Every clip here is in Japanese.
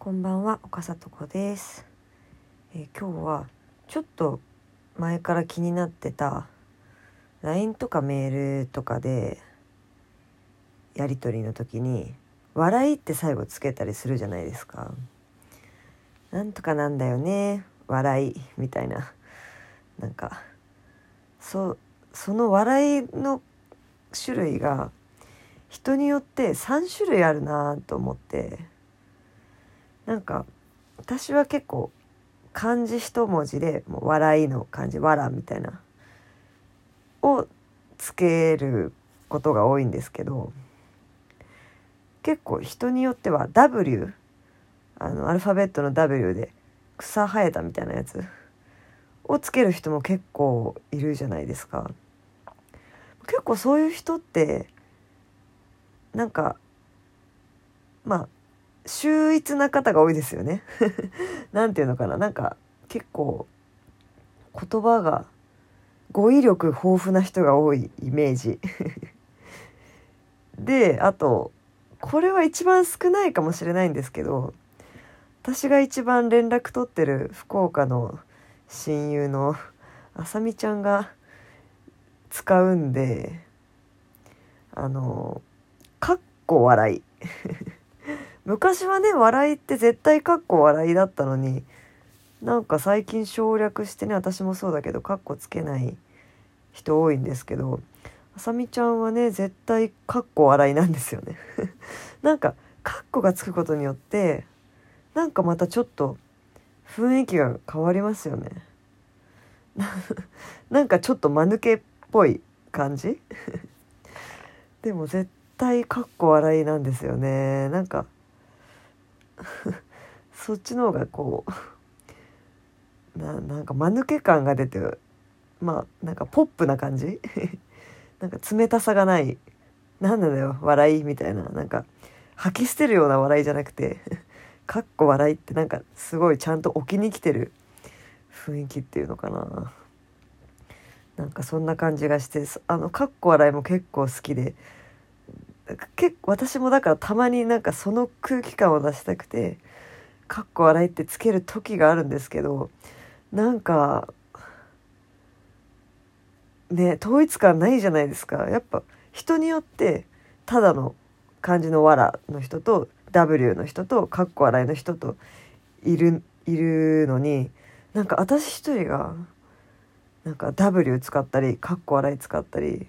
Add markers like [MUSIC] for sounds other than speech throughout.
こんばんは岡里子です、えー今日はちょっと前から気になってた LINE とかメールとかでやり取りの時に「笑い」って最後つけたりするじゃないですか。なんとかなんだよね笑いみたいな。なんかそその笑いの種類が人によって3種類あるなと思って。なんか私は結構漢字一文字でもう笑いの漢字「わら」みたいなをつけることが多いんですけど結構人によっては W あのアルファベットの W で草生えたみたいなやつをつける人も結構いるじゃないですか。結構そういう人ってなんかまあ秀逸な方が多いですよね。[LAUGHS] なんていうのかななんか結構言葉が語彙力豊富な人が多いイメージ。[LAUGHS] であとこれは一番少ないかもしれないんですけど私が一番連絡取ってる福岡の親友のあさみちゃんが使うんであのかっこ笑い [LAUGHS] 昔はね笑いって絶対かっこ笑いだったのになんか最近省略してね私もそうだけどかっこつけない人多いんですけどあさみちゃんはね絶対かっこ笑いなんですよね。[LAUGHS] なんかかっこがつくことによってなんかまたちょっと雰囲気が変わりますよね。[LAUGHS] なんかちょっと間抜けっぽい感じ。[LAUGHS] でも絶対かっこ笑いなんですよね。なんか [LAUGHS] そっちの方がこうななんか間抜け感が出てまあなんかポップな感じ？[LAUGHS] なんか冷たさがない。なんだよ笑いみたいな。なんか吐き捨てるような笑いじゃなくて [LAUGHS] かっこ笑いってなんかすごいちゃんと置きに来てる雰囲気っていうのかな。なんかそんな感じがしてあのかっこ笑いも結構好きで結構私もだからたまになんかその空気感を出したくてかっこ笑いってつける時があるんですけどなんかね統一感ないじゃないですか。やっぱ人によってただの漢字の「わら」の人と W の人とかっこ笑いの人といるいるのになんか私一人がなんか W 使ったりかっこ笑い使ったり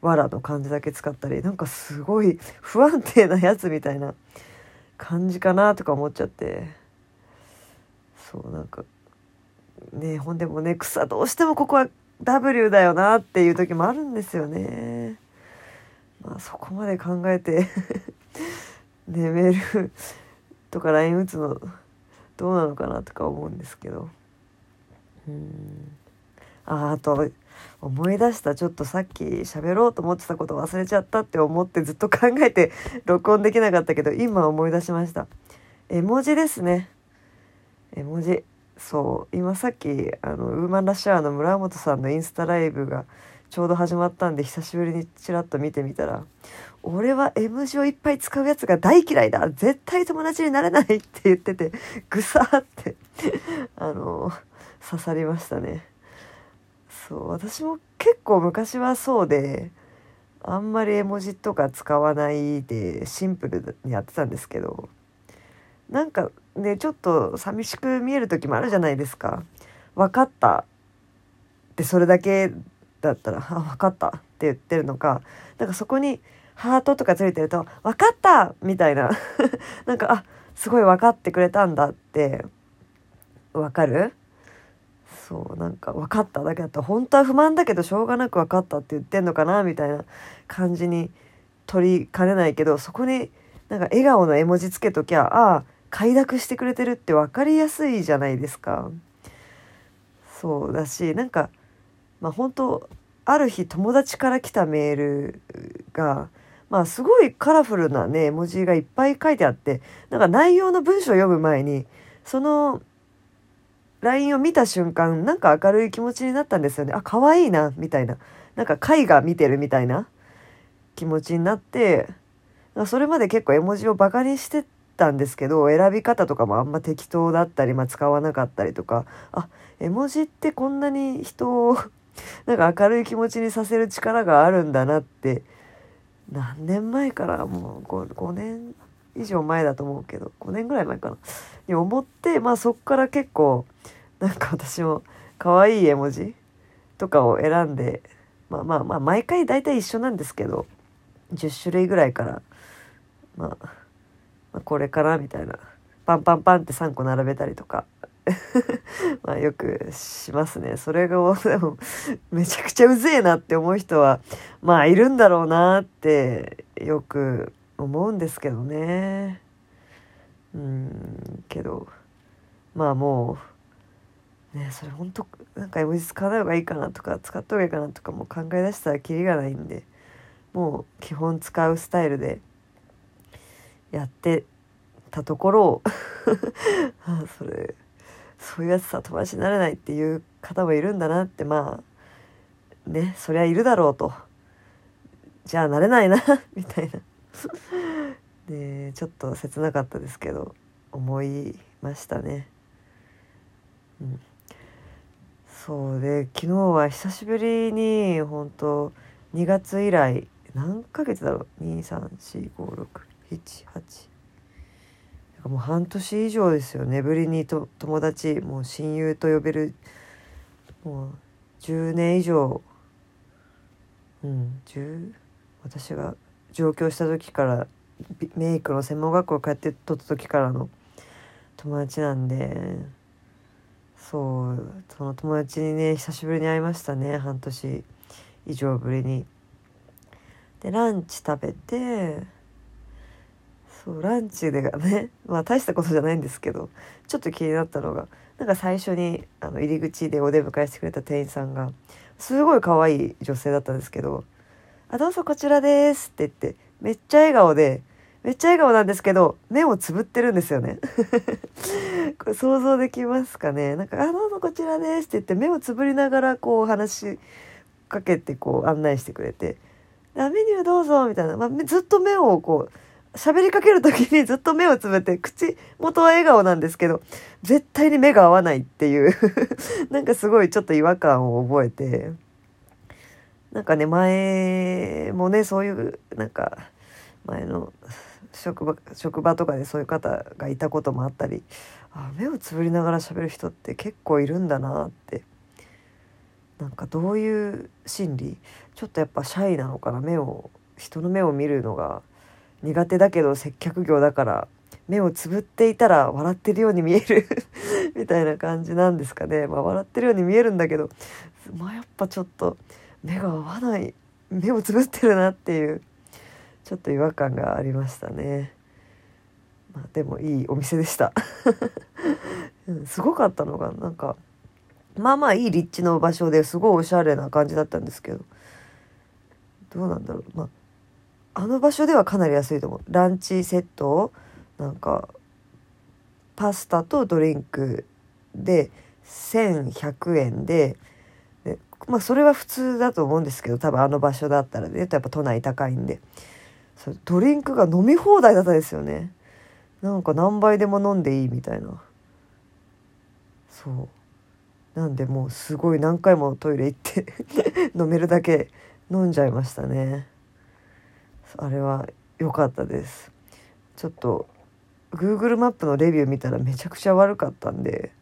わらの漢字だけ使ったりなんかすごい不安定なやつみたいな感じかなとか思っちゃって。そうなんかねほんでもね草どうしてもここは W だよなっていう時もあるんですよね。まあそこまで考えて [LAUGHS] ねメールとか LINE 打つのどうなのかなとか思うんですけど。うん。ああと思い出した。ちょっとさっき喋ろうと思ってたこと忘れちゃったって思ってずっと考えて [LAUGHS] 録音できなかったけど今思い出しました。絵文字ですね。絵文字。そう。今さっきあのウーマンラッシュアーの村本さんのインスタライブがちょうど始まったんで久しぶりにちらっと見てみたら「俺は M 字をいっぱい使うやつが大嫌いだ。絶対友達になれない」って言っててぐさーってあの刺さりましたね。そう私も結構昔はそうであんまり絵文字とか使わないでシンプルにやってたんですけどなんかねちょっと寂しく見える時もあるじゃないですか。分かったってそれだけだったら「あ分かった」って言ってるのかなんかそこにハートとかついてると「分かった!」みたいな [LAUGHS] なんかあすごい分かってくれたんだって分かる？そうなんか分かっただけだと本当は不満だけどしょうがなく分かったって言ってんのかなみたいな感じに取りかねないけどそこになんか笑顔の絵文字つけときゃああ快諾してくれてるって分かりやすいじゃないですか。そうだしなんかまあ本当ある日友達から来たメールがまあすごいカラフルなね絵文字がいっぱい書いてあってなんか内容の文章を読む前にその LINE を見た瞬間なんか明るい気持ちになったんですよね。あ可愛いなみたいな。なんか絵画見てるみたいな気持ちになってそれまで結構絵文字をバカにしてたんですけど選び方とかもあんま適当だったり、まあ、使わなかったりとかあ絵文字ってこんなに人を [LAUGHS] なんか明るい気持ちにさせる力があるんだなって何年前からもう 5, 5年以上前だと思うけど5年ぐらい前かなに思ってまあそっから結構なんか私も可愛い絵文字とかを選んでまあまあまあ毎回大体一緒なんですけど10種類ぐらいから、まあ、まあこれかなみたいなパンパンパンって3個並べたりとか [LAUGHS] まあよくしますね。それがでもめちゃくちゃうぜえなって思う人はまあいるんだろうなってよく思うんですけどね。うんけどまあもうねそれ本当なんか絵文字使わない方がいいかなとか使った方がいいかなとかも考え出したらキリがないんでもう基本使うスタイルでやってたところを [LAUGHS] あそれそういうやつさ友達になれないっていう方もいるんだなってまあねそりゃいるだろうとじゃあなれないなみたいな [LAUGHS] でちょっと切なかったですけど思いましたね。うん。そうで昨日は久しぶりに本当2月以来何ヶ月だろう？2345678もう半年以上ですよね。ぶりにと友達もう親友と呼べるもう10年以上。うん10私が上京した時からメイクの専門学校帰って取った時からの友達なんでそうその友達にね久しぶりに会いましたね半年以上ぶりに。でランチ食べてそうランチでが [LAUGHS] ねまあ大したことじゃないんですけどちょっと気になったのがなんか最初にあの入り口でお出迎えしてくれた店員さんがすごい可愛い女性だったんですけど「あどうぞこちらです」って言ってめっちゃ笑顔でめっちゃ笑顔なんですけど目をつぶってるんですよね。[LAUGHS] これ想像できますかね？なんか「あどうぞこちらです」って言って目をつぶりながらこう話しかけてこう案内してくれて「あメニューどうぞ」みたいな、まあ、ずっと目をこう喋りかける時に [LAUGHS] ずっと目をつぶって口元は笑顔なんですけど絶対に目が合わないっていう。[LAUGHS] なんかすごいちょっと違和感を覚えて。なんかね前もねそういうなんか前の職場職場とかでそういう方がいたこともあったりあ目をつぶりながら喋る人って結構いるんだなって。なんかどういう心理？ちょっとやっぱシャイなのかな？目を人の目を見るのが苦手だけど接客業だから目をつぶっていたら笑ってるように見える [LAUGHS] みたいな感じなんですかね。まあ笑ってるように見えるんだけど、まあやっぱちょっと目が合わない、目をつぶってるなっていう、ちょっと違和感がありましたね。まあでもいいお店でした [LAUGHS] うん。すごかったのが、なんか、まあまあいい立地の場所ですごいおしゃれな感じだったんですけど、どうなんだろう。まああの場所ではかなり安いと思うランチセットをなんかパスタとドリンクで1100円ででまあそれは普通だと思うんですけど多分あの場所だったらね。やっぱ都内高いんで。そドリンクが飲み放題だったですよね。なんか何杯でも飲んでいいみたいな。そう。なんでもうすごい何回もトイレ行って [LAUGHS] 飲めるだけ飲んじゃいましたね。あれは良かったです。ちょっと Google マップのレビュー見たらめちゃくちゃ悪かったんで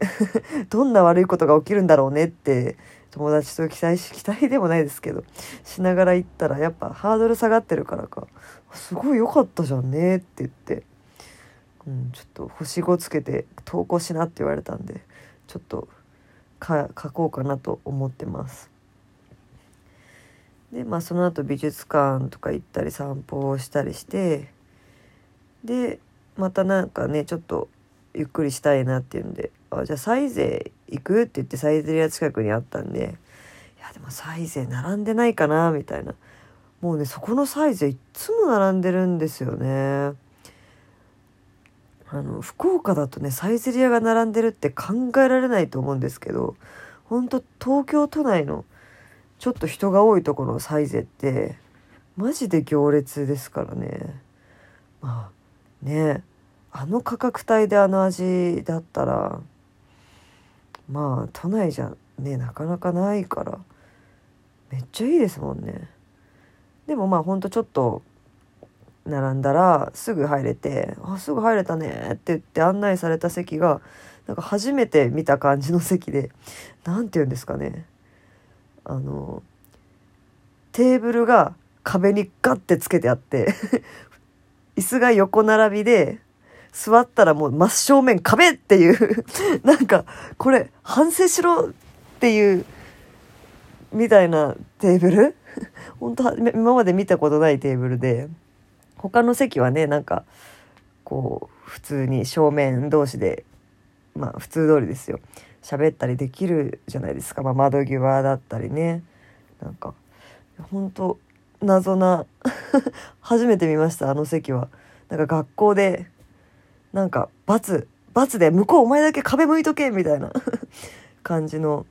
[LAUGHS] どんな悪いことが起きるんだろうねって友達と期待し期待でもないですけどしながら行ったらやっぱハードル下がってるからかすごい良かったじゃんねって言って、うん、ちょっと星5つけて投稿しなって言われたんでちょっと書こうかなと思ってます。でまあその後美術館とか行ったり散歩をしたりしてでまたなんかねちょっとゆっくりしたいなっていうんで「あじゃあサイゼ行く?」って言ってサイゼリア近くにあったんで「いやでもサイゼ並んでないかな」みたいなもうねそこのサイゼいっつも並んでるんですよね。あの福岡だとねサイゼリアが並んでるって考えられないと思うんですけど本当東京都内のちょっと人が多いところのサイゼってマジで行列ですからねまあねあの価格帯であの味だったらまあ都内じゃねなかなかないからめっちゃいいですもんね。でもまあほんとちょっと並んだらすぐ入れて「あすぐ入れたね」って言って案内された席がなんか初めて見た感じの席で何て言うんですかね。あのテーブルが壁にガッてつけてあって [LAUGHS] 椅子が横並びで座ったらもう真正面壁っていう [LAUGHS] なんかこれ反省しろっていうみたいなテーブル？[LAUGHS] 本当今まで見たことないテーブルで他の席はねなんかこう普通に正面同士でまあ普通通りですよ。喋ったりできるじゃないですか、まあ、窓際だったりね。なんか本当謎な [LAUGHS] 初めて見ましたあの席は。なんか学校でなんか罰罰で向こうお前だけ壁向いとけみたいな [LAUGHS] 感じの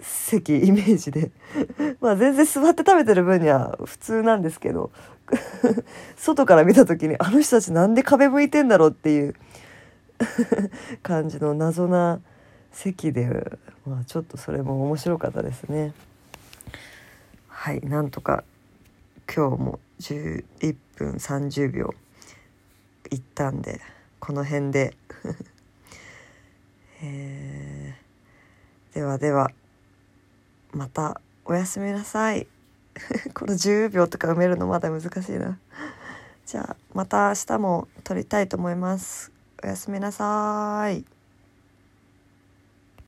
席イメージで。[LAUGHS] まあ全然座って食べてる分には普通なんですけど。[LAUGHS] 外から見た時にあの人たちなんで壁向いてんだろうっていう感じの謎な席でまあちょっとそれも面白かったですね。はいなんとか今日も11分30秒。行ったんでこの辺で。[LAUGHS] えー、ではではまたおやすみなさい。[LAUGHS] この10秒とか埋めるのまだ難しいな。じゃあまた明日も撮りたいと思います。おやすみなさい。